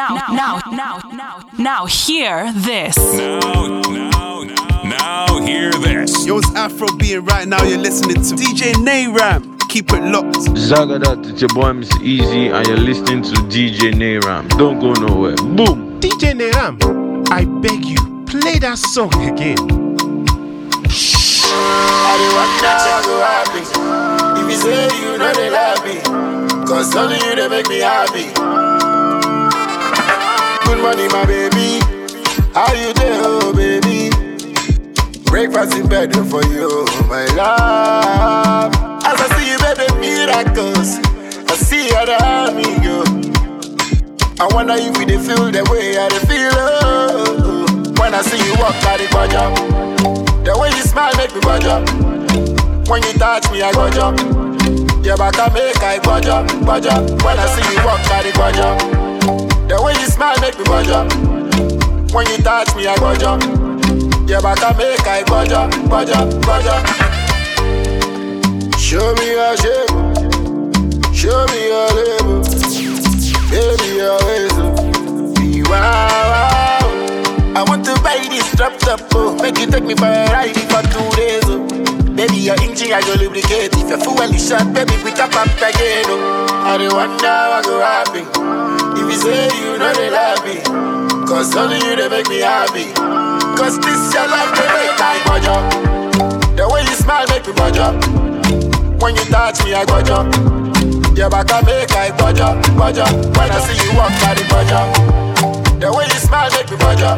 now, now, now, now, now, hear this. Now, now, now, now, hear this. Yo, it's Afro being right now. You're listening to DJ Nayram. Keep it locked. Zagadat, it's your boy Mr. Eazi, and you're listening to DJ Nayram. Don't go nowhere. Boom. DJ Nayram, I beg you, play that song again. I don't want to go happy. If you say you know they love me, cause only you they make me happy. Morning, my baby. How you doing, oh baby? Breakfast in bed for you, my love. As I see you, baby, miracles. I see you the army go. I wonder if we feel the way I feel. Oh, when I see you walk by the budget, the way you smile make me budget. When you touch me, I go jump. Your back I make I budget, budget. When I see you walk by the budget. The way you smile make me budget. When you touch me, I go jump. Your back I make I budget, budget, budget. Show me your shape, show me your label, baby your ways. Be wow. I want to buy this drop top, oh. Make you take me for a ride for two days, oh. Baby, your engine I go lubricate. If your fuel is short, baby, we can pump again, oh. I don't wonder what go happen. If you say you know they love me Cause only you they make me happy. Cause this your love they make I budget The way you smile make me budget When you touch me I budget Your back I make I budget, budget When I see you walk by the budget The way you smile make me budget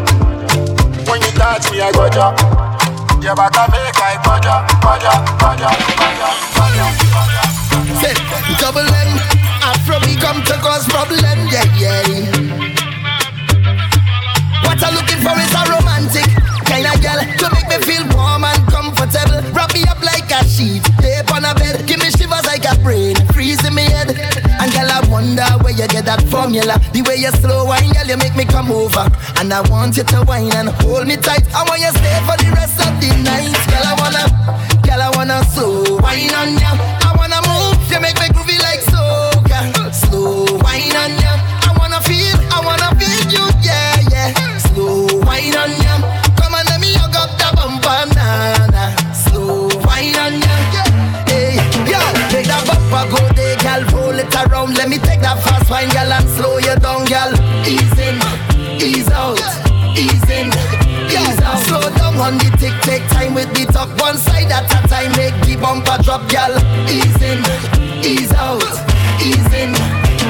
When you touch me I budget Your I make I budget, budget, budget Say, double M Afro me come to cause problem, yeah, yeah. What I'm looking for is a romantic kind of girl to make me feel warm and comfortable. Wrap me up like a sheet, tape on a bed, give me shivers like a brain, freeze in me head. Girl, I wonder where you get that formula. The way you slow wine, girl, you make me come over. And I want you to wine and hold me tight. I want you stay for the rest of the night, girl. I wanna, girl, I wanna slow wine on you. I wanna move, you make me groovy like soca. Slow wine on you. I wanna feel, I wanna feel you, yeah, yeah. Slow wine on you. Come on, let me hug up the bumper, nah, nah. Slow wine on you, hey, yo. Take that bumper, go let me take that fast wine, girl, and slow you down, girl. Ease in, ease out, ease in, ease out. Slow down on the tick, take time with the talk. One side at a time, make the bumper drop, girl. Ease in, ease out, ease in,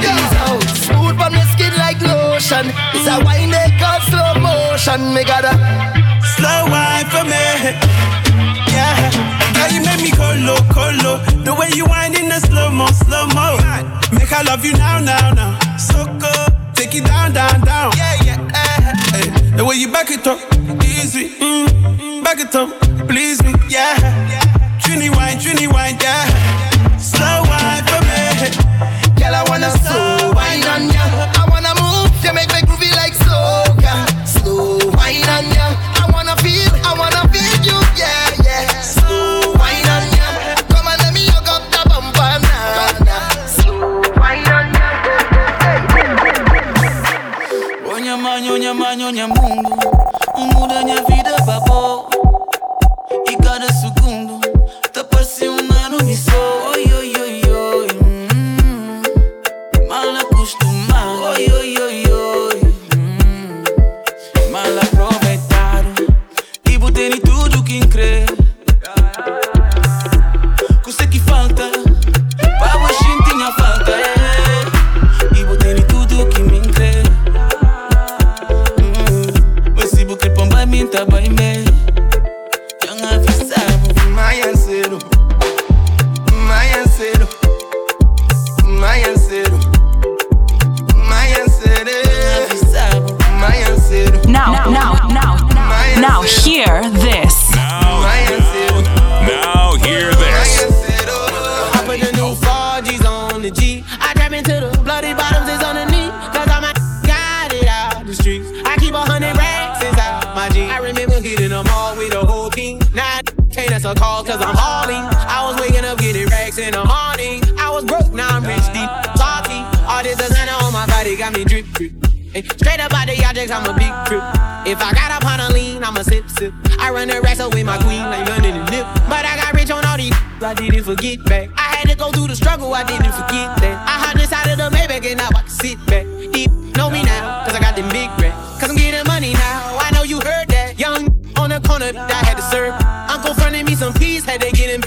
ease out. Smooth on the skin like lotion. It's a wine they call slow motion. Me gotta Slow wine for me. Yeah. Girl, you make me colo, colo. The way you wind in the slow mo, slow mo. Make I love you now, now, now. So good. Take it down, down, down. Yeah, yeah. eh, eh. The way you back it up, easy. Mm, mm, back it up, please me. Yeah. Trini wine, Trini wine, yeah. Slow wine for me. Girl, I wanna slow wine on ya. I wanna move, you make me groovy sonho mundo remember hitting them all with the whole team. Now I can't answer calls cause I'm hauling. I was waking up getting racks in the morning. I was broke, now I'm rich, deep, salty. All this designer on my body got me drip, drip. Hey, straight up out the objects, I'm a big trip. If I got up on a lean, I'm a sip sip. I run the racks up with my queen, like running the nip. But I got rich on all these, I didn't forget back. I had to go through the struggle, I didn't forget that. I hopped inside of the Maybach and I can corner, I had to serve. Uncle fronted me some peas, had to get them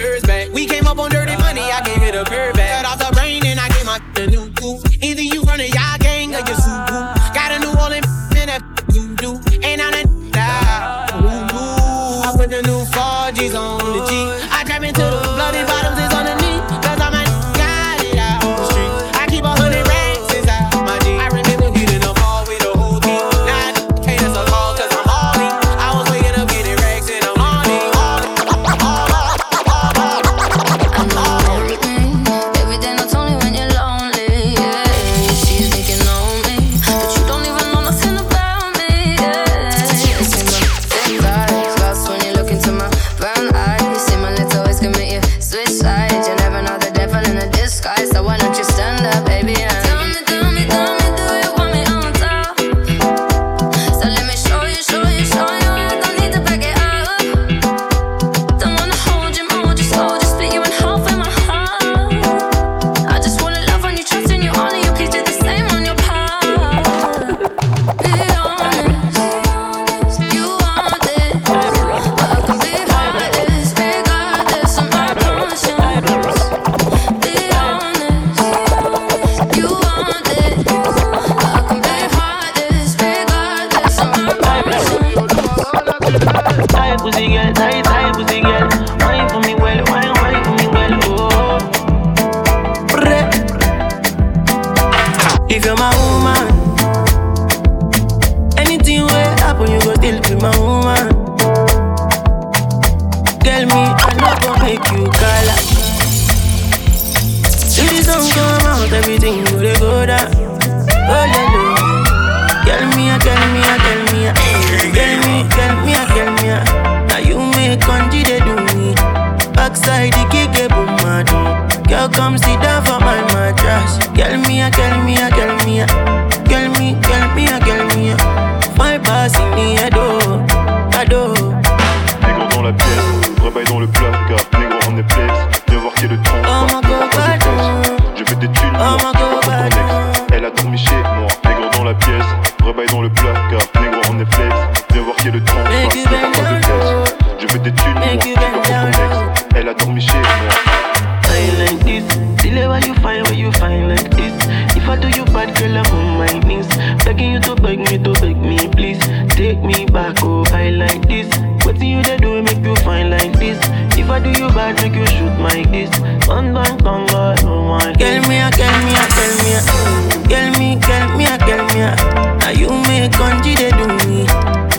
on. Begging you to beg me to beg me, please. Take me back, oh, I like this. What you they do make you fine like this? If I do you bad, make you shoot my kiss. One bang, conga, no one. Tell me, ah, me, ah, tell me, ah. tell me, tell me, ah, tell me. ah. Now you make country they do me.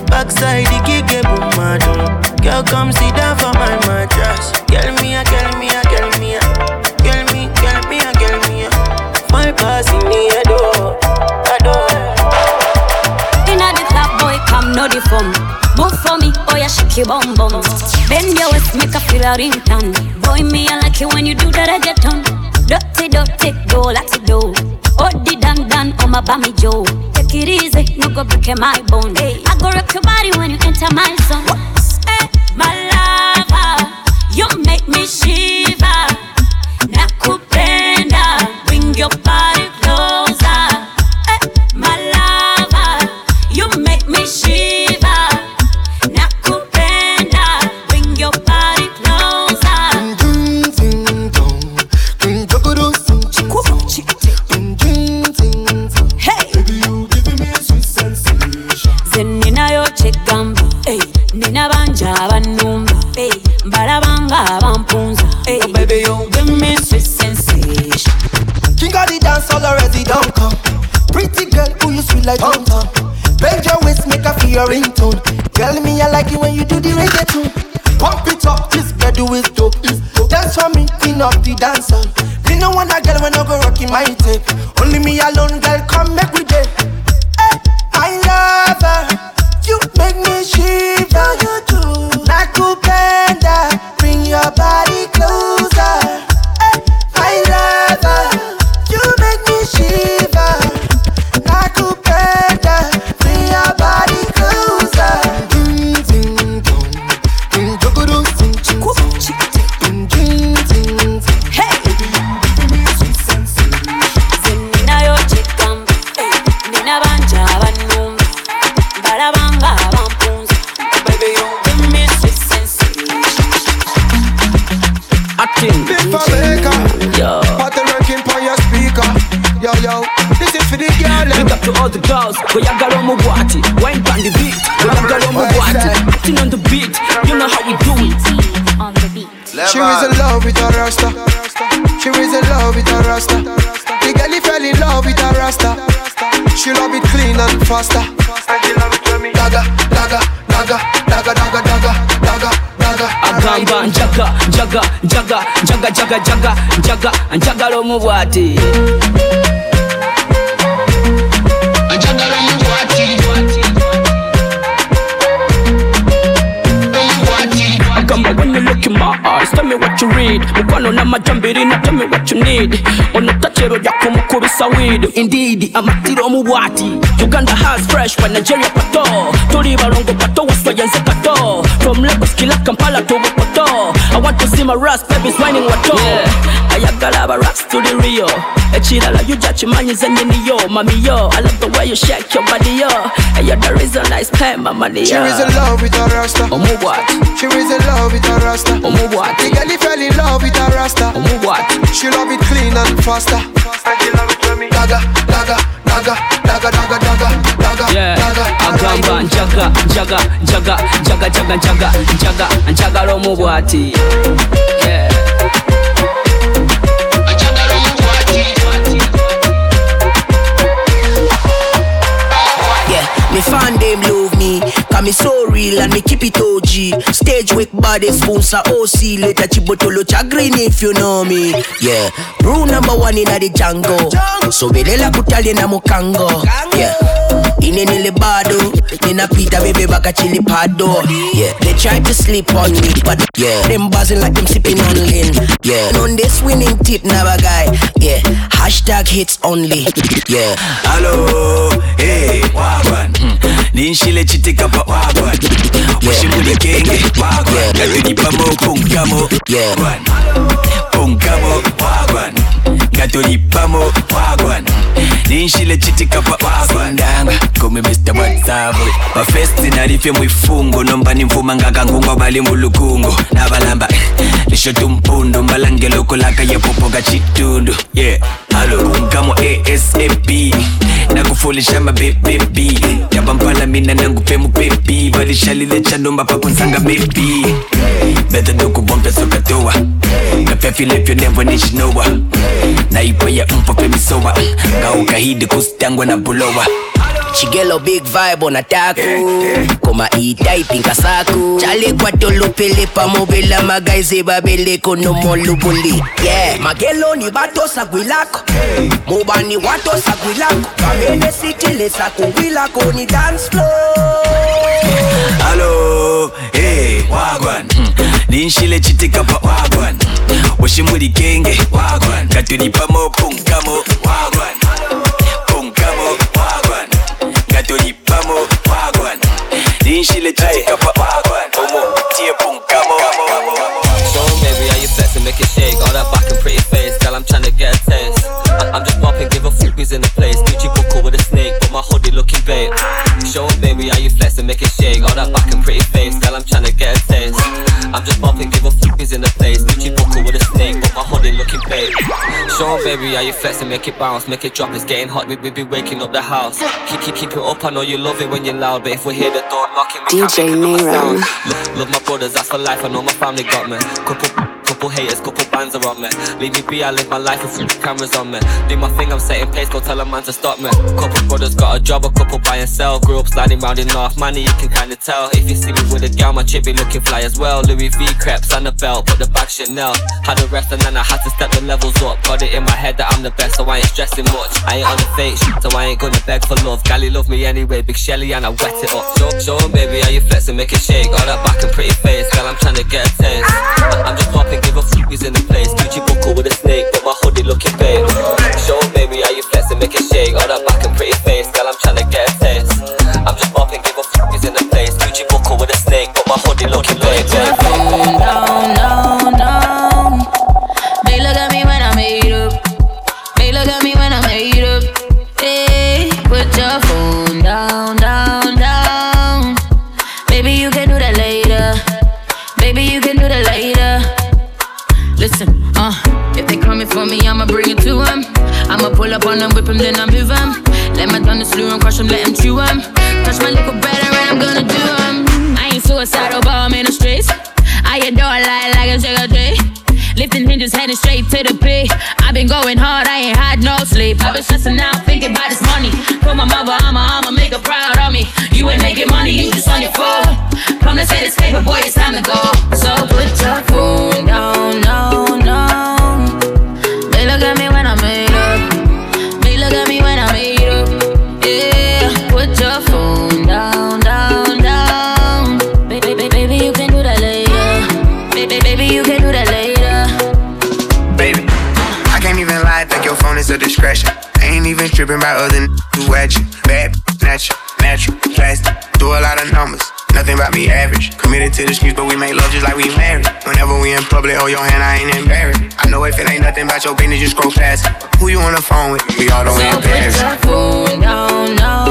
Backside the kick a boom mad. Girl, come sit down for my mattress. Tell me, ah, tell me, ah, tell me. ah. Tell me, tell me, ah, tell me. ah. My pass in the head, no the fun. Move for me, oh yeah, shake your bum bum. Bend your waist, make a feel a ringtone. Boy, me I like it when you do that reggaeton. Dirty, dirty, go like it do. Oh, the dan dan, oh my bammy Joe. Take it easy, no go break my bone. Hey, I go rock your body when you enter my zone. Hey, my lover, you make me shiver. Nakupenda, bring your body like Tom Tom. Bend your waist, make a feel your ringtone. Girl, me I like it when you do the reggaeton. Pump it up, this bed is dope. Dance for me, clean up the dance jaga jaga jaga njagala omubwate read mukwano n'amajambirina tell me what you need. Onotakero lyakumukubisa weed. Indeed amatiro omubwati uganda has fresh pa nigeria pato. Tuli balongo pato waswayenze kato from lagos kila kampala to bukoto i want to see my rust babies whining wato yeah. ayagala abaras tuli rio. Eh, Ekirala yuja kimanyize nyiniyo mamiyo i love the way you shake your body yo. Eh, and you're the reason i spend my money She is in love with a rasta. omubwati She is in love with a rasta. omubwati The girl fell in love it a rasta. What? She love it clean and faster. And she love it when me dagger, dagger, dagger, dagger, dagger, dagger, dagger, dagger. Agamba njaga, njaga, njaga, njaga, njaga, njaga, njaga, njagala omubwati. Yeah. Me fan me, cause me so real and me keep it OG. Stage wake body sponsor OC, later chibotolo chagrin if you know me. Yeah, rule number one in the jungle. So belela kutali na mukango. Yeah. Ine nile bado. Ninapita bebe baka chili pado. Yeah. They try to sleep on me but yeah. them buzzing like them sipping on lean. Yeah. On this winning tip never guy. Yeah. Hashtag hits only. Yeah. Hello, hey, wagwan. Hmm ninshile chitika pa wagwan mushimude kenge wagwan katulipamo pungamo wagwan pungamo wagwan katulipamo wagwan ninshile chitika pa wagwandanga kome mr whatsapp. Pafesti nalife mwifungo. Nomba nimvuma ngakangungwa bali mulukungo. Nabalamba. Lishotumpundu mbalangeloko lakayepopo kachitundu yeah. alorum kama asap nakufolisha mabebebi yabampala mina nangu pemupepi valishalilecha nomba pakunsanga bebi beta dokubompe sokatowa napyafilevyo nembo na naipo ya mpo pemisowa ngaukahidi kustangwa na bulowa. Chigelo big vibe on attack Koma e-type inkasaku Chale kwa tolo pele pa mobela magaize babele kono molubuli Yeah, magelo ni bato sagwilako Mobani wato sagwilako Kamene city le ni dance floor Hello, hey, wagwan. Ninshile chitikapa wagwan. Washimuli genge, wagwan. Gatulipamo pungamo wagwan. Wagwan. Omo tie pungamo. Show 'em, baby, how you flex and make it shake. All that back and pretty face, girl, I'm tryna get a taste. I- I'm just bumping, give a fuck who's in the place. Gucci buckle with a snake, but my hoodie looking babe. Show baby, how you flex and make it shake. All that back and pretty face, girl, I'm tryna get a taste. I'm just bumping, give a fuck who's in the place. Snake, but my hoodie looking babe. Show 'em, baby, how you flex and make it bounce, make it drop. It's getting hot, we we be waking up the house. Keep keep keep it up. I know you love it when you're loud, but if we hear the door knocking, we can't DJ make it up a sound. Love, love my brothers, that's for life. I know my family got me. Couple haters, couple bands are on me. Leave me be, I live my life with few cameras on me. Do my thing, I'm setting pace, go tell a man to stop me. Couple brothers got a job, a couple buy and sell. Grew up sliding round in North Money, you can kinda tell. If you see me with a gal, my chick be looking fly as well. Louis V crepes and a belt, but the back Chanel. Had a rest and then I had to step the levels up. Got it in my head that I'm the best, so I ain't stressing much. I ain't on the fake shit, so I ain't gonna beg for love. Gally love me anyway, big Shelly and I wet it up. Show, show 'em, baby, how you flex and make it shake. All that back and pretty face, girl, I'm trying to get a taste. I'm just popping, give a who's in the place. Gucci buckle with a snake, but my hoodie looking babe. Show baby, how you flex and make it shake. All that back and pretty face, girl, I'm tryna get a taste. I'm just popping, give a fuck who's in the place. Gucci buckle with a snake, but my hoodie looking babe. Them, whip them, then I move them. Let my thunder slew and crush them, let them chew them. Touch my little better, and I'm gonna do them. I ain't suicidal, but I'm in the streets. I adore light like a tree. Lifting hinges, heading straight to the P. I've been going hard, I ain't had no sleep. I've been stressing out, thinking about this money. For my mother, I'ma, I'ma make her proud of me. You ain't making money, you just on your phone. Come to say this paper, boy, it's time to go. So put your to the streets, but we make love just like we married. Whenever we in public, hold your hand, I ain't embarrassed. I know if it ain't nothing about your business, just scroll past. Who you on the phone with? We all don't So in put your down, no, no.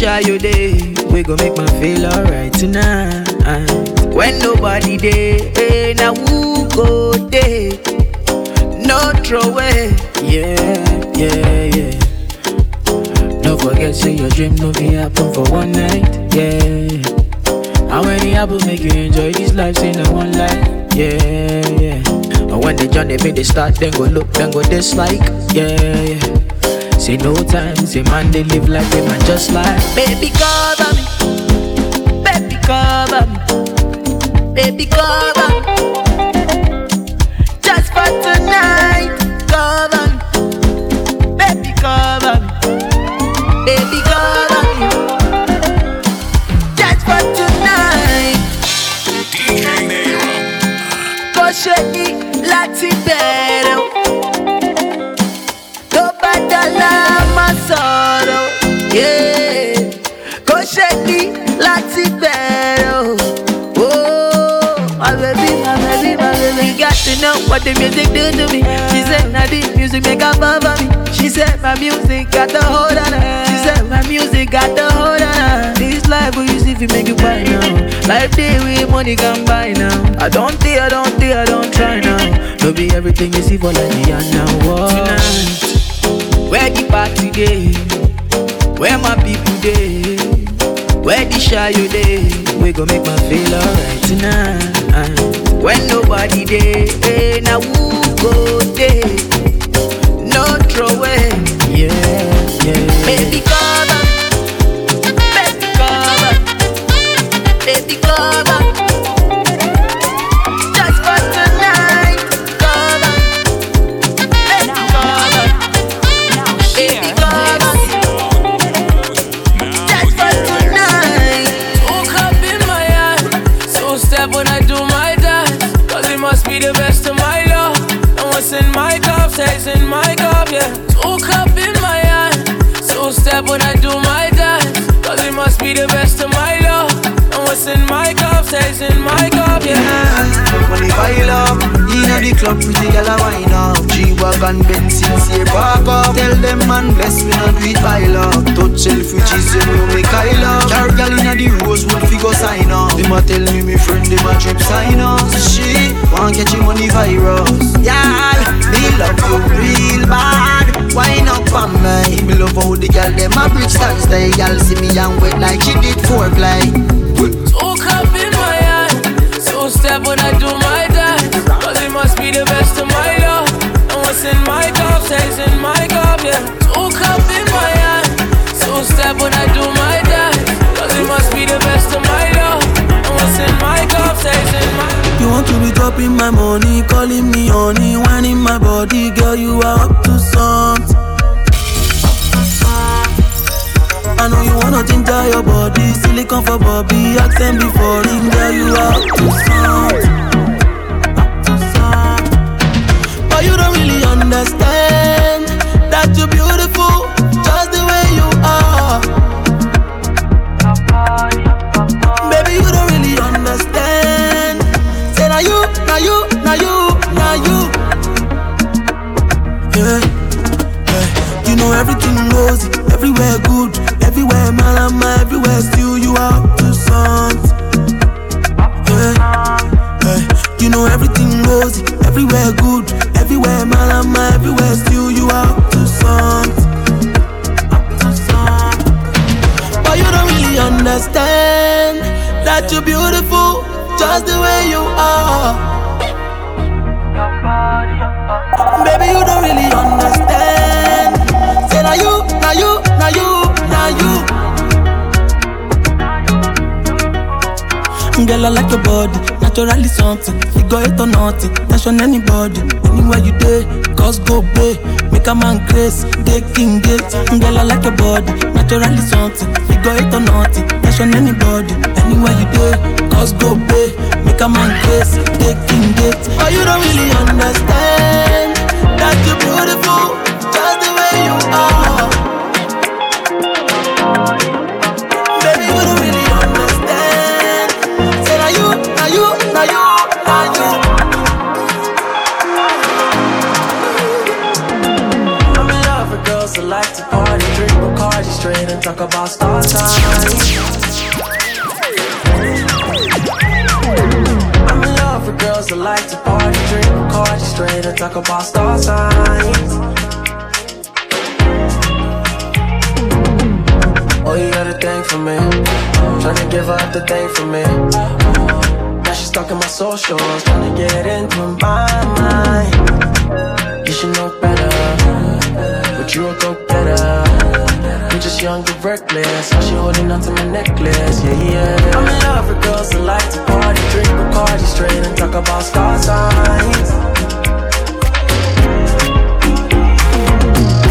The you day? We gon' make my feel alright tonight. When nobody day, eh, now who go day? No throw away. Yeah, yeah, yeah. No forget, say your dream no be happen for one night. Yeah. How many apples make you enjoy this life? Say no one life. Yeah, yeah. And when the journey make they start, then go look, then go dislike. Yeah, yeah. Say no time, say man they live like they man just like. Baby cover me, baby cover me, baby cover me. You make you buy now. Life day with money can buy now. I don't think, I don't think, I don't try now. No be everything you see for like me and now. Whoa. Tonight, where the party day? Where my people day? Where the shy you day? We gon' make my feel alright tonight. When nobody day, eh, now who go day? No throw away, yeah, yeah. Baby yeah. Money pile up Inna the club, pretty girl a wine up. G-Wagon, Benz, sincere park up. Tell them man bless me not it pile up. Touch Selfridges, you know me Kyle up. Carry girl inna the Rosewood, fi go sign up. Them a tell me me friend, them a trip sign up. She want catch him money virus. Yeah, me love you real bad. Wine up on me. Me love how the girl them a bridge stand stay Girl see me and wet like she did foreplay step when I do my dance. Cause it must be the best of my love. And what's in my cup stays in my cup, yeah. Woke up in my eye, so step when I do my dance. Cause it must be the best of my love. And what's in my cup stays in my You want to be dropping my money, calling me honey, whining my body, girl, you are up to something. I know you wanna ginger your body, silicon for Bobby, accent before ring, girl you up to something. But you don't really understand that you're beautiful just the way you are. Baby, you don't really understand. Say now you, now you, now you, now you. Yeah, yeah. You know everything rosy, everywhere good everywhere, man, I'm everywhere. Still, you are up to something. Hey, Hey, you know everything goes everywhere good, everywhere, man, I'm everywhere. Still, you are up to something. But you don't really understand that you're beautiful just the way you are. Baby, you don't really understand. Girl, I like your body, naturally something. Figure it or nothing, tension anybody, anywhere you day. Cause go pay, make a man grace, they king gate. Girl, I like your body, naturally something. Figure it or nothing, tension anybody, anywhere you day. Cause go pay, make a man grace, they king gate. But you don't really understand that you're beautiful, just the way you are. And talk about star signs. I'm in love with girls that like to party, drink Bacardi straight and talk about star signs. Oh, you got a thing for me. Tryna give up the thing for me. Now she's stalking my socials, tryna get into my mind. You should know better, but you a go getter. Just young and reckless. How she holding on to my necklace? Yeah, yeah. I'm in love with girls that like to party, drink Bacardi straight and talk about star signs.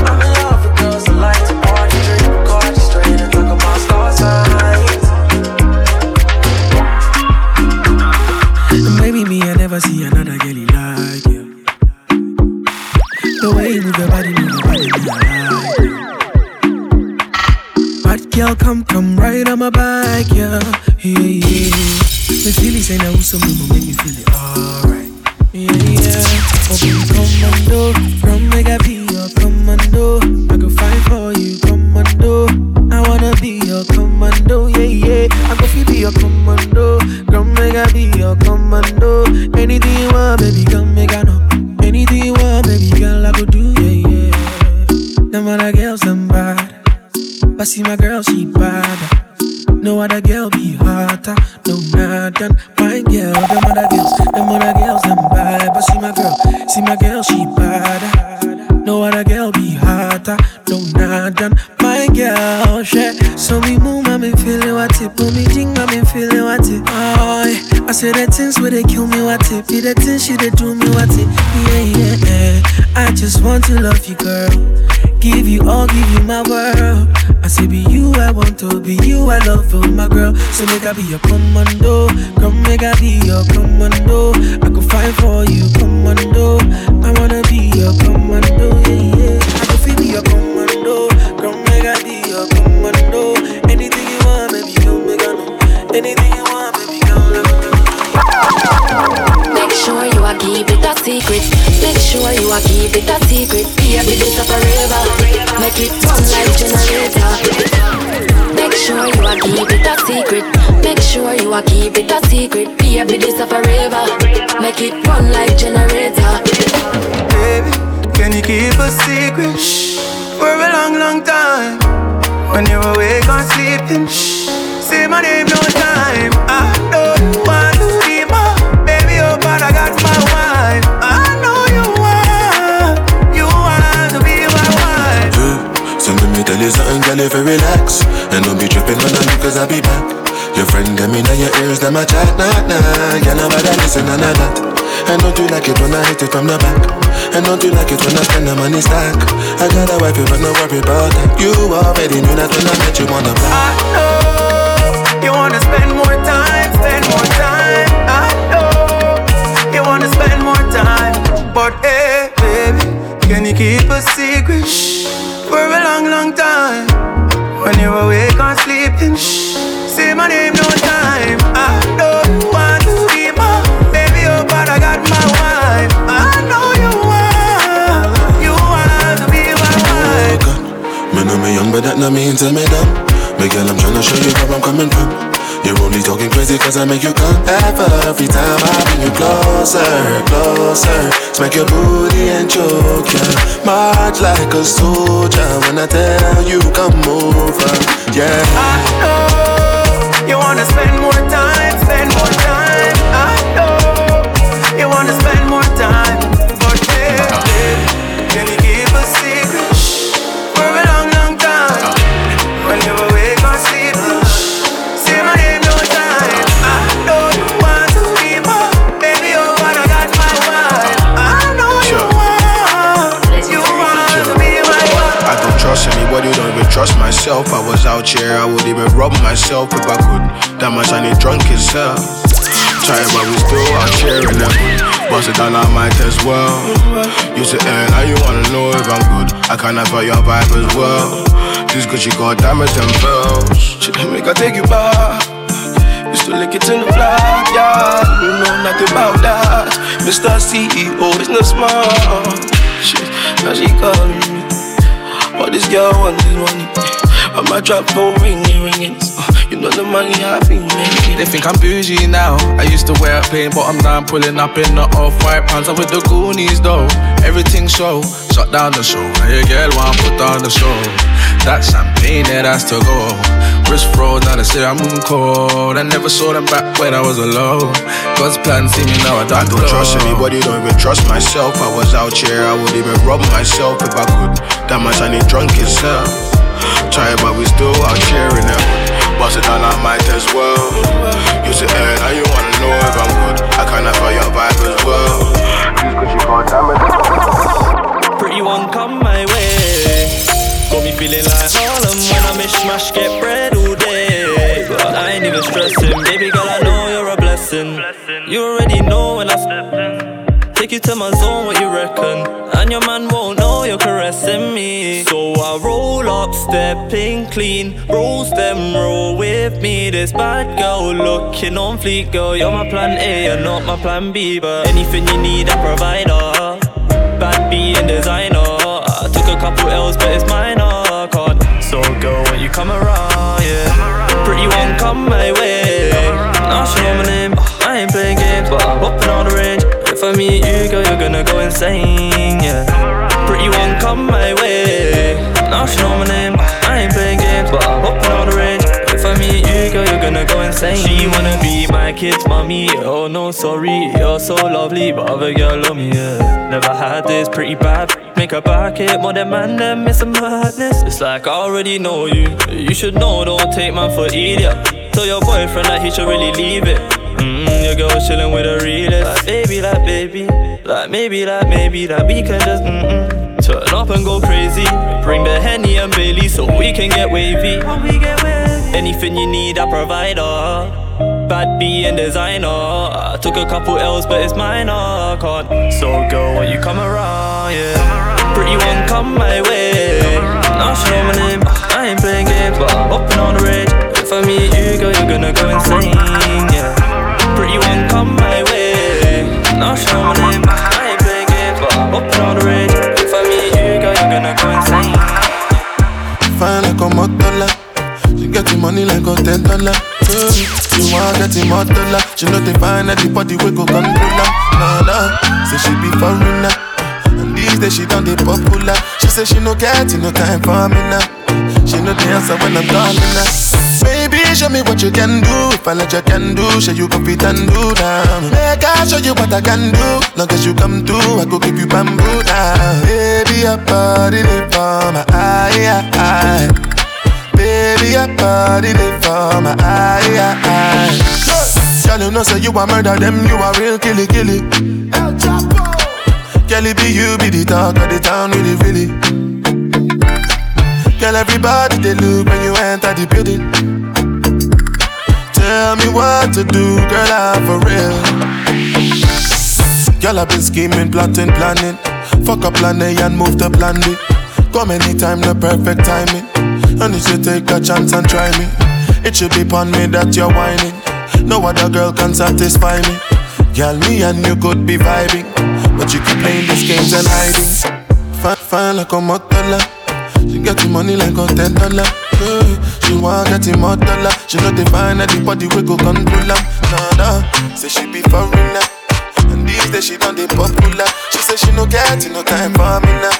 I'm in love with girls that like to party, drink Bacardi straight and talk about star signs. And maybe me, I never see another girl, come, come right on my back, yeah, yeah, yeah. The feeling say now make me feel it alright, yeah, yeah. Come make the things she they do me what it. Yeah, yeah, yeah. I just want to love you, girl. Give you all, give you my world. I say be you, I want to be you, I love you, my girl. So make I be your commando, come make I be your commando. I could fight for you, commando. I wanna be your commando, secret. Make sure you are keep it a secret. This a forever. Make it run like generator. Make sure you are keep it a secret. Make sure you are keep it a secret. This a forever. Make it run like generator. Baby, can you keep a secret for a long, long time? When you're awake or sleeping, Shh. say my name no time. I don't you something, girl, if you relax. And don't be tripping on me cause I'll be back. Your friend them in your ears, them a chat, nah, nah. Girl, nobody listen, nah, nah, nah. And don't you like it when I hit it from the back? And don't you like it when I spend the money stack? I got a wife, you but worry about that. You already knew that when I met you on the block. I know you wanna spend more time, spend more time. I know you wanna spend more time, but hey, baby, can you keep a secret for a long, long time? When you're awake or sleeping, shh, say my name no time. I don't want to be my baby, oh, but I got my wife. I know you want, you want to be my wife. Me know me young, but that no mean tell me dumb. Me girl, I'm tryna show you where I'm coming from. You're only talking crazy cause I make you come Every time I bring you closer, closer. Smack your booty and choke ya March like a soldier. When I tell you come over, yeah. I know you wanna spend trust myself. I was out here, I would even rob myself if I could. That much I need drunk hell. Tired, but we still out sharing them. Bust it down, I might as well. You say, eh, now you wanna know if I'm good. I kinda feel your vibe as well. Just cause you got diamonds and pearls. Make I take you back. Used to lick it in the flat, yeah. You know nothing about that. Mr. CEO, businessman. Shit, now she calling What this girl want is money. I might drop phone ringing, ringing. Uh, you know the money I be making. They think I'm bougie now. I used to wear a plain, but I'm down, pulling up in the off-white pants. I'm with the Goonies though. Everything show, shut down the show. Now your girl want put down the show. That champagne that has to go. Wrist froze, now they say I'm cold. I never saw them back when I was alone. God's plan, see me now, I I don't I don't trust anybody, don't even trust myself. I was out here, I would even rob myself if I could. That much I need drunk as hell. Tired, but we still out sharing them. Bust it down, I might as well. You say, eh, now you wanna know if I'm good. I kinda feel your vibe as well. Just cause you got diamonds. Pretty one come my way. Got me feeling like Harlem when I mishmash get bread all day. But I ain't even stressing, baby girl. I know you're a blessing. You already know when I step in. Take you to my zone, what you reckon? And your man won't know you're caressing me. So I roll up, stepping clean. Rolls them, roll with me. This bad girl looking on fleek, girl. You're my plan A, you're not my plan B. But anything you need, I provide. Bad B and designer. Couple L's, but it's minor. Can't. So girl, when you come around, yeah. Pretty one come my way. Now she know my name. I ain't playing games, but I'm hopping on the range. If I meet you, girl, you're gonna go insane, yeah. Pretty one come my way. Now she know my name. I ain't playing games, but I'm hopping on the range. If I meet you're gonna go insane. She wanna be my kid's mommy. Oh no, sorry, you're so lovely, but other girl love me. Yeah. Never had this pretty bad. Make back it more than man, then miss some madness. It's like I already know you. You should know, don't take man for idiot. Tell your boyfriend that he should really leave it. Mm, your girl chillin' with a realist. Like baby, like baby, like maybe, like maybe that we can just mm mm. Turn up and go crazy. Bring the henny and Bailey so we can get wavy. Anything you need, I provide. her. Bad B and designer. I took a couple L's, but it's minor. Can't. So girl, when you come around, yeah. Pretty one come my way. Now she know my name. I ain't playing games, but I'm hopping on the range. If I meet you, girl, you're gonna go insane, yeah. Pretty one come my way. Now she know my name. I ain't playing games, but I'm hopping on the range. If I meet you, girl, you're gonna go insane. Fine like a motola. She get the money like a ten dollar. Eh, she want get the motola. She know they find anybody we go control her. Nah nah, say she be foreigner. And these days she done the popular. She say she no get no time for me now. She know the answer when I'm calling her. Baby, show me what you can do. If I let you can do, show you go fit and do now. Make I show you what I can do. Long as you come through, I go give you bamboo now. Baby, your body live for my eye, eye. Baby, your body live for my eye, eye. Girl, you know say you a murder them, you a real killy killy. El Chapo. Girl, it be you be the talk of the town, really really. Girl, everybody they look when you enter the building. Tell me what to do, girl, I'm for real. Girl, I've been scheming, plotting, planning. Fuck up plan A and move to plan B. Come anytime, the perfect timing. And you should take a chance and try me. It should be upon me that you're whining. No other girl can satisfy me. Girl, me and you could be vibing. But you keep playing these games and hiding. Fine, fine like a motola. She get the money like a ten dollar. She want get him more. She know they find anybody we go control her. Nah nah, say she be foreigner. And these days she done the popular. She say she no get no time for me now.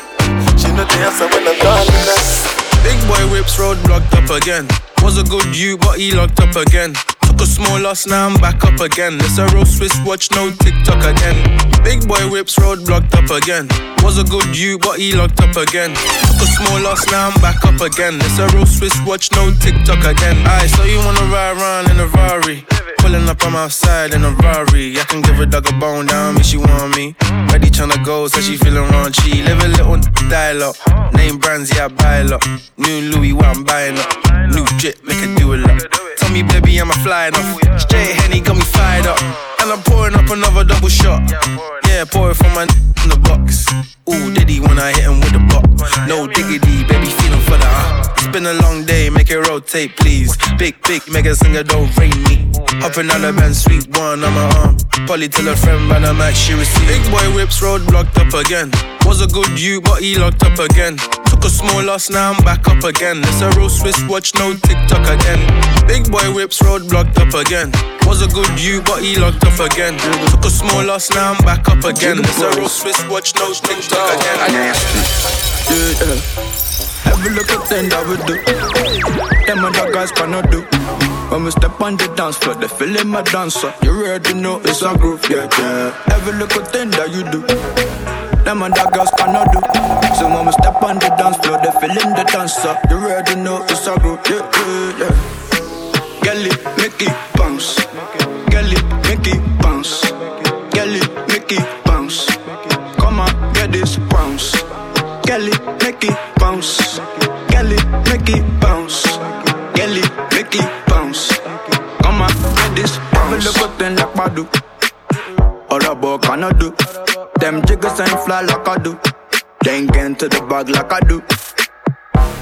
She know the answer when I'm calling her. Big boy whips road blocked up again. Was a good you, but he locked up again. Took a small loss, now I'm back up again. It's a real Swiss watch, no TikTok again. Big boy whips road blocked up again. Was a good you, but he locked up again. Took a small loss, now I'm back up again. It's a real Swiss watch, no TikTok again. Aye, so you wanna ride around in a Rari? Pulling up, I'm outside in a Rari. I can give a dog a bone down, me she want me. Ready tryna go, so she feeling raunchy. Live a little dial up. Name brands, yeah, I buy a lot. New Louis, what I'm buying up. New drip, make her do a lot. Tell me, baby, I'm a flying off. Oh, Straight Henny got me fired up. And I'm pouring up another double shot. Yeah, pour it from my in the box. Ooh, Diddy when I hit him with the block. No diggity, baby, feeling for the uh. It's been a long day, make it rotate, please. Big, big, make a singer, don't rain me. Hopping on the band, sweet one on my arm. Polly tell a friend, but I'm receive. Big boy whips road blocked up again. Was a good you, but he locked up again. Took a small loss, now I'm back up again. It's a real Swiss watch, no TikTok again. Big boy whips road blocked up again. Was a good you, but he locked up again. Took a small loss, now I'm back up again. It's a real Swiss watch, no TikTok again. Yeah, yeah. Every little thing that we do, them other guys cannot do. When we step on the dance floor, they feeling my dancer. You already know it's a groove, yeah, yeah. Every little thing that you do, them other girls cannot do. So when we step on the dance floor, they feeling the dancer. You already know it's a groove, yeah, yeah, yeah. Girl, make it bounce. Girl, make it bounce. Make it It make it bounce. It make it bounce. It make it bounce. Come on, get this bounce. Every little thing like Badu. All about can I do? Them jiggers ain't fly like I do. They ain't get into the bag like I do.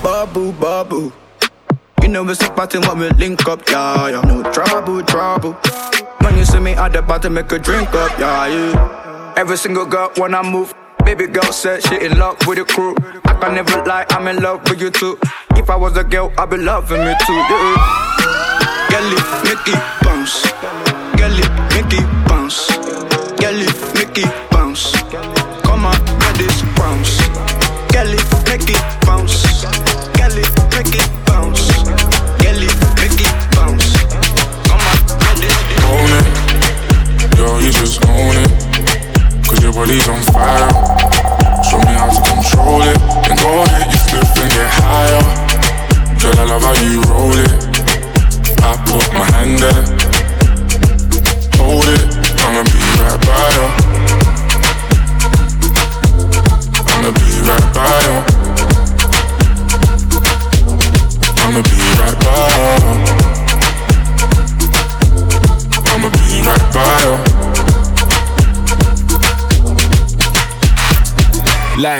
Babu, babu. You know it's a party when we link up, yeah, yeah. No trouble, trouble. When you see me at the party, make a drink up, yeah, yeah. Every single girl when I move, baby girl said she in love with the crew. I can never lie, I'm in love with you too. If I was a girl, I'd be loving me too, yeah. Girl, it make it bounce. Girl, it make it bounce. Girl, it make it bounce. Come on, get this bounce. Girl, it make it bounce. Girl, it make it bounce. Girl, it make it bounce. Come on, get this. Own it, yo, you just own it. Cause your body's on fire. Show me how to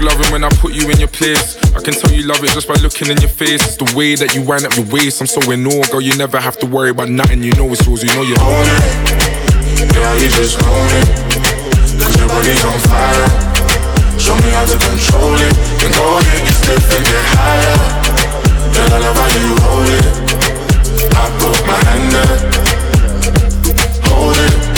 Fuck loving when I put you in your place. I can tell you love it just by looking in your face. It's the way that you wind up your waist. I'm so in awe, girl. You never have to worry about nothing. You know it's yours. You know you own it. Girl, you just own it. Cause your body's on fire. Show me how to control it. Then go ahead, stiff and get higher. Girl, I love how you hold it. I put my hand there. Hold it.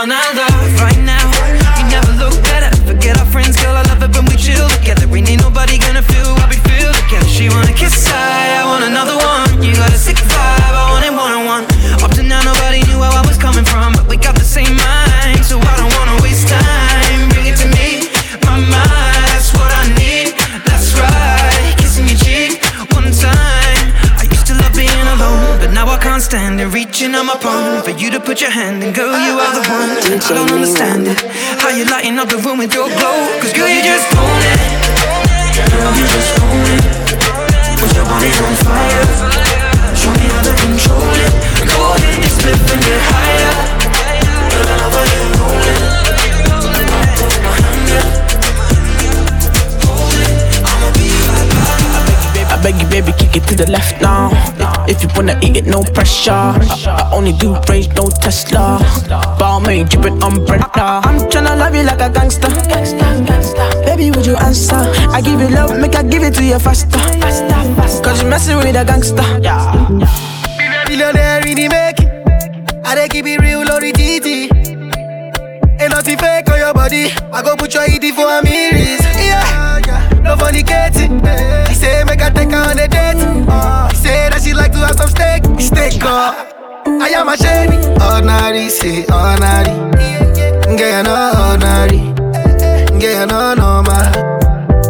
One I love right now. You never look better. Forget our friends, girl. I love it when we chill together. Ain't ain't nobody gonna feel what we feel together. She wanna kiss I, I want another one. You got a sick put your hand in, girl, you are the one. I don't understand it. How you lighting up the room with your glow? Cause girl, you just own it. Girl, you just own it. Put your body on fire. Show me how to control it. Go ahead, just lift and get higher. Girl, I love how you roll it. My. I beg you, baby, kick it to the left now. If you wanna eat it, no pressure. I, I only do range, no Tesla. Balmain, drippin' umbrella. I'm tryna love you like a gangster. Baby, would you answer? I give you love, make I give it to you faster. Cause you messing with a gangster. Yeah. Billionaire in the making. I dey keep it real, low the TT. Ain't nothing fake on your body. I go put your ED for a miris. Yeah, no fornicating. He say make I take her on a date. Like some steak. Steak, uh. I am a shady. Ordinary, say ordinary. You know ordinary. You know normal.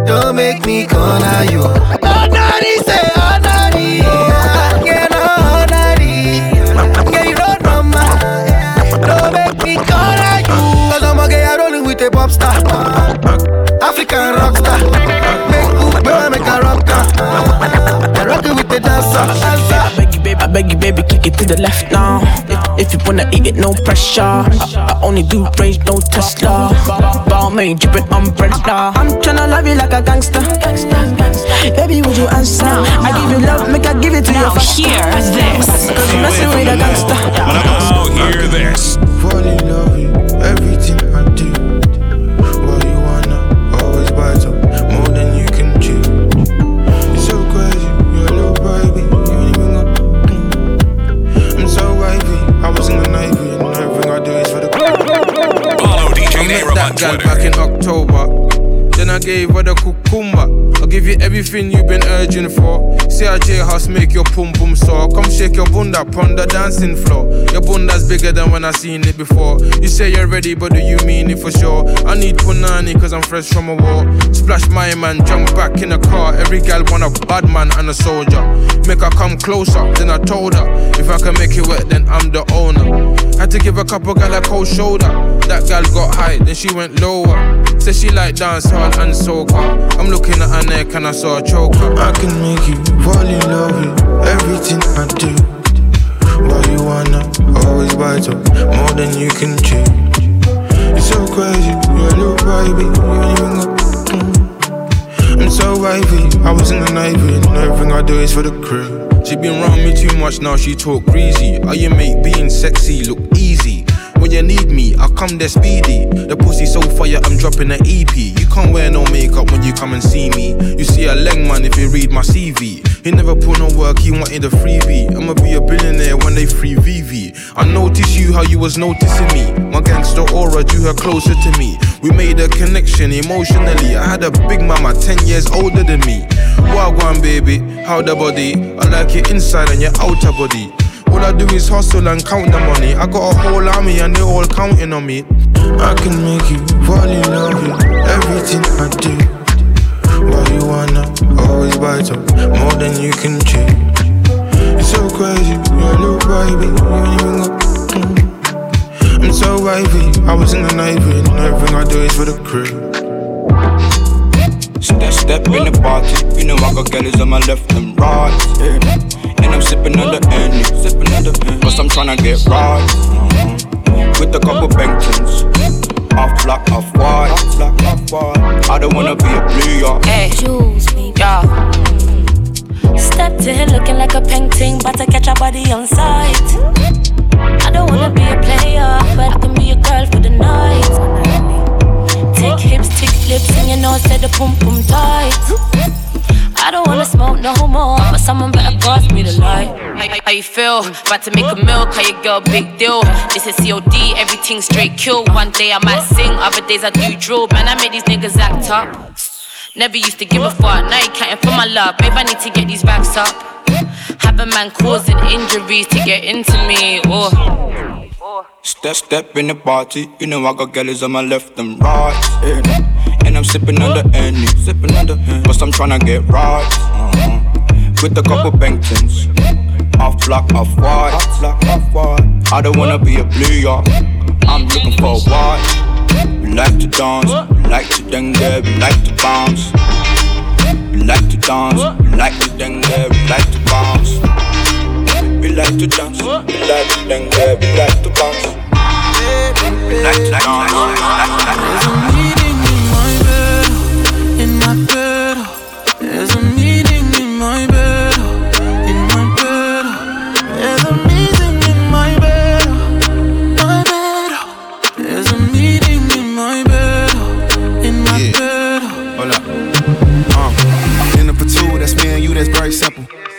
Don't make me corner you. Ordinary, say ordinary. You know ordinary. You know normal. Don't make me corner you. I'm a gay, rolling with a pop star. African rock star. Make baby, make a rock star. I rockin' with the dancer. Dancer. I beg you, baby, I beg you, baby, kick it to the left now. If, if you wanna eat it, no pressure. I, I only do range, no Tesla. Balmain, drippin' umbrella. I'm tryna love you like a gangster. Baby, would you answer? I give you love, make I give it to you faster. hear this. Cause you messing with a gangster. Now hear this. Fall in love gal back in October. Then I gave her the cucumber. I'll give you everything you've been urging for. See a J house make your pum pum sore. Come shake your bunda on the dancing floor. Your bunda's bigger than when I seen it before. You say you're ready, but do you mean it for sure? I need punani cause I'm fresh from a war. Splash my man, jump back in the car. Every gal want a bad man and a soldier. Make her come closer, then I told her. If I can make it work, then I'm the owner. Had to give a couple gal a cold shoulder. That gal got high, then she went lower. Said she like dancehall and soca. I'm looking at her neck and I saw a choker. I can make you fall in love with everything I do. Why you wanna always bite up more than you can chew? You're so crazy, you're a little baby. You ain't even got. Mm. I'm so wavy. I was in the navy, and everything I do is for the crew. She been around me too much now, she talk greasy. How you make being sexy look easy? When you need come there speedy. The pussy so fire, I'm dropping an EP. You can't wear no makeup when you come and see me. You see a leg man if you read my CV. He never put no work, he wanted a freebie. I'ma be a billionaire when they free VV. I noticed you how you was noticing me. My gangster aura drew her closer to me. We made a connection emotionally. I had a big mama, 10 years older than me. Wagwan baby, how the body? I like your inside and your outer body. All I do is hustle and count the money. I got a whole army and they all counting on me. I can make you fall in love with everything I do. Why you wanna always bite up more than you can chew? You're so crazy, you're a little baby. You ain't even got. I'm so wavy. I was in the navy, and everything I do is for the crew. Step, step in the party. You know I got girls on my left and right. Yeah. And I'm sipping the Henny. Cause I'm tryna get right. Mhm. With a couple Bentons. Off black, off white. I don't wanna be a yacht. Hey, Jules, yeah. Stepped in looking like a painting, but to catch a body on sight. I don't wanna be a player, but I can be a girl for the night. Tick hips, tick lips, and you know, said the pum pum tight. I don't wanna smoke no more, someone better pass me the light. How, how you feel? About to make a meal, call your girl big deal. This is COD, everything straight kill. One day I might sing, other days I do drill. Man, I made these niggas act up. Never used to give a fuck, now you counting for my love. Babe, I need to get these racks up. Have a man causing injuries to get into me. Oh. Step, step in the party. You know I got girls on my left and right. Yeah. And I'm sipping on the Henny, sipping on the Henny. Cause I'm tryna get right. Uh-huh. With a couple Bentons. Off block, off white. Off block, off white. I don't wanna be a blue yacht. I'm looking for a white. We like to dance, we like to dengue, we like to bounce. We like to dance, we like to dengue, we like to bounce. We like to dance, we like to dengue, we like to bounce. We like to dance, we like to dance.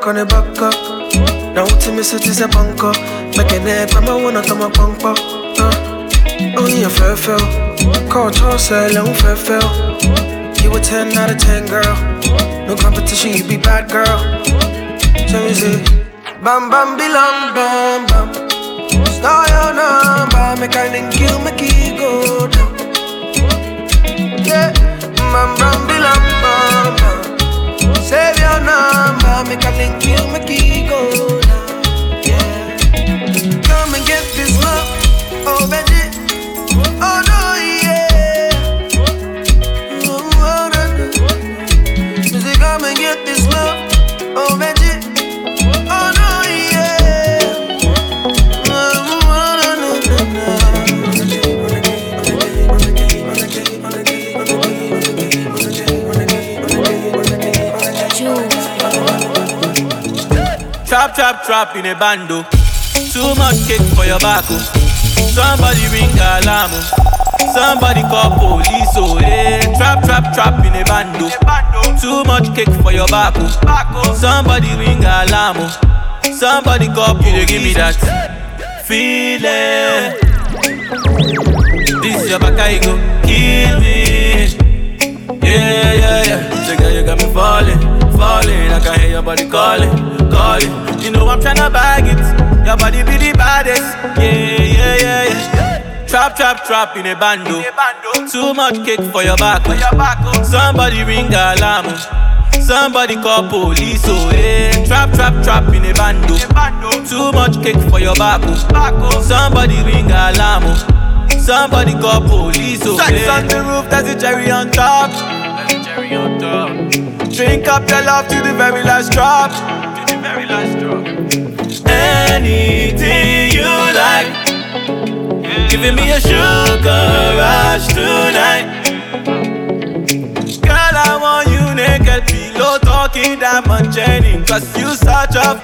baka, ra kone baka. Na uti mi siti se banko. Mekene kama wana kama pampa. Oh yeah, fair fair. Call toss, long fair fair. You a 10 out of 10, girl. No competition, you be bad, girl. So me say, Bam bam bilam bam bam. Star your number, make I link you, make it go down. Yeah, bam bam bilam bam bam. Save your number, make I link you, trap, trap trap in a bando. Too much cake for your back. oh. Somebody ring alarm. oh. Somebody call police. Oh, eh. hey. Trap, trap, trap in a bando. Too much cake for your back. oh. Somebody ring alarm. Oh. Somebody call police. You give me that feeling. This your back, I go kill me. Yeah, yeah, yeah. So girl, you got me falling, falling. I can hear your body calling, calling. You know I'm tryna bag it. Your body be the baddest. Yeah, yeah, yeah, yeah. Trap, trap, trap in a bando. Too much cake for your back. oh. Somebody ring alarm. oh. Somebody call police. Oh, yeah. Trap, trap, trap in a bando. Too much cake for your back. oh. Somebody ring alarm. Oh. Somebody call police. Oh, Sex yeah. on the roof, there's a cherry on top. cherry on top. Drink up your love to the very last drop. To the very last drop. Anything you like. Giving me a sugar rush tonight. Girl, I want you naked below talking much chaining. Cause you such a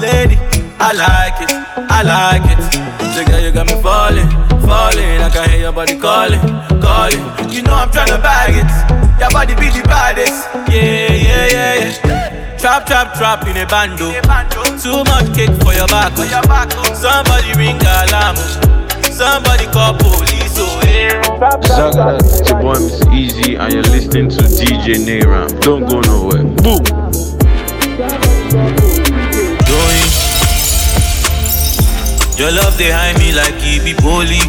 lady. I like it, I like it. So girl, you got me falling, falling. I can hear your body calling, calling. You know I'm tryna bag it. Your body be the baddest. Yeah, yeah, yeah, yeah. Trap, trap, trap in a bando. Too much cake for your back. Somebody ring alarm. Somebody call police. Oh, eh. yeah. Zaga, it's your boy Mr. Eazi, and you're listening to DJ Nayram. Don't go nowhere. Boom! Going. Your love they hide me like it be bully.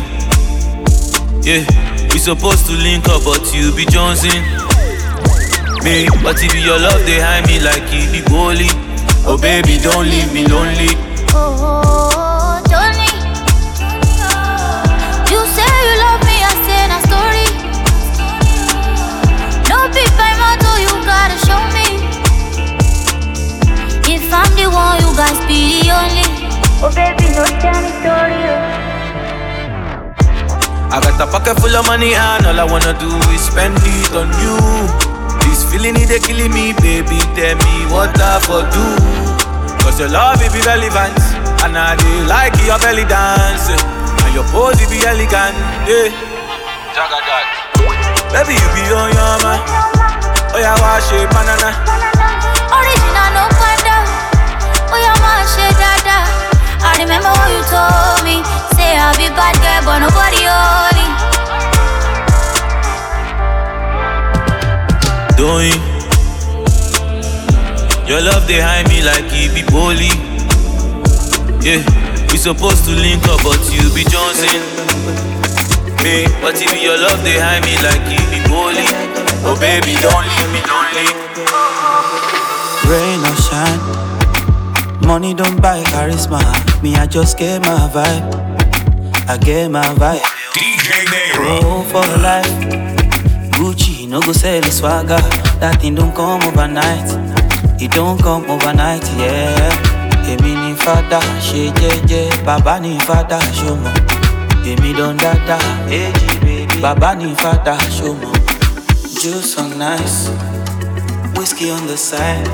Yeah, we supposed to link up, but you be Johnson. Me, but if your love they hide me like it be bully. Oh baby, don't leave me lonely. Oh, Johnny. You say you love me, I say na story. No big by motto, you gotta show me. If I'm the one, you guys be the only. Oh baby, no tell me story. I got a pocket full of money and all I wanna do is spend it on you. This feeling it they killing me, baby. Tell me what I for do. Cause your love it be relevant. And I do like your belly dance. And your pose it be elegant. Yeah. Jaga that. Baby, you be on your man. Oh yeah, wash it, banana. Original no panda. Oh yeah, man, shit dada. I remember what you told me. Say I'll be bad girl, but nobody holy. Doing. Your love they hide me like it be bully. Yeah, we supposed to link up, but you be Johnson. Me, but if your love they hide me like it be bully. Oh baby, don't leave me lonely. Rain or shine, money don't buy charisma. Me, I just get my vibe. I get my vibe. DJ Nero. Oh, for life. Gucci, no go sell the swagger. That thing don't come overnight. It don't come overnight, yeah. Èmi ni fada, ṣe jẹ́jẹ́. Bàbá ni fada, ṣọmọ. Èmi don dada. Bàbá ni fada, ṣọmọ. Juice on nice, whiskey on the side.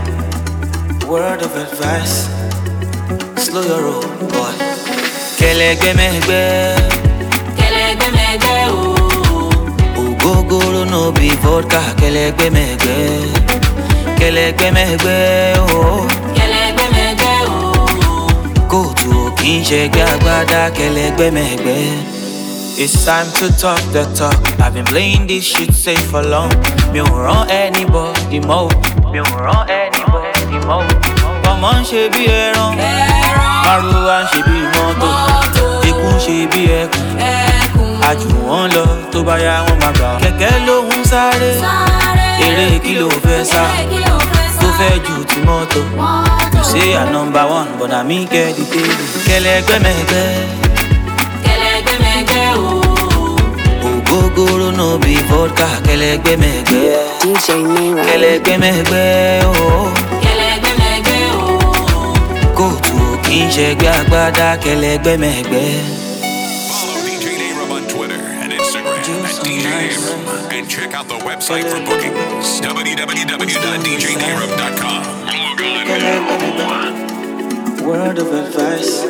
Word of advice, slow your roll, boy. Kẹlẹgbẹmẹgbẹ. Kẹlẹgbẹmẹgbẹ o. Ogogoro no be vodka, kẹlẹgbẹmẹgbẹ. Kẹlẹgbẹmẹgbẹ o. Kẹlẹgbẹmẹgbẹ o. Kóòtù ò kì í ṣẹgbẹ́ agbádá, kẹlẹgbẹmẹgbẹ. It's time to talk the talk. I've been playing this shit safe for long. Mi ò rán anybody mọ́. o. Mi ò rán anybody mọ́. o. Ọmọ ń ṣe bí ẹran. Márùwá ń ṣe bí mọ́tò. Ikú ń ṣe bí ẹkùn. Àjù wọn lọ tó bá yá wọn máa gbà. Kẹ̀kẹ́ ló ń sáré. Eré kí ló fẹ́ sá? Tó fẹ́ ju ti mọ́tò. You say I number one, but na me get the table. Kẹlẹgbẹmẹgbẹ. Kẹlẹgbẹmẹgbẹ o. Ogogoro no be vodka, kẹlẹgbẹmẹgbẹ. Kẹlẹgbẹmẹgbẹ o. Kẹlẹgbẹmẹgbẹ o. Kóòtù kì í ṣẹgbẹ́ agbádá, kẹlẹgbẹmẹgbẹ. And check out the website for bookings www.djnarum.com. Word of advice.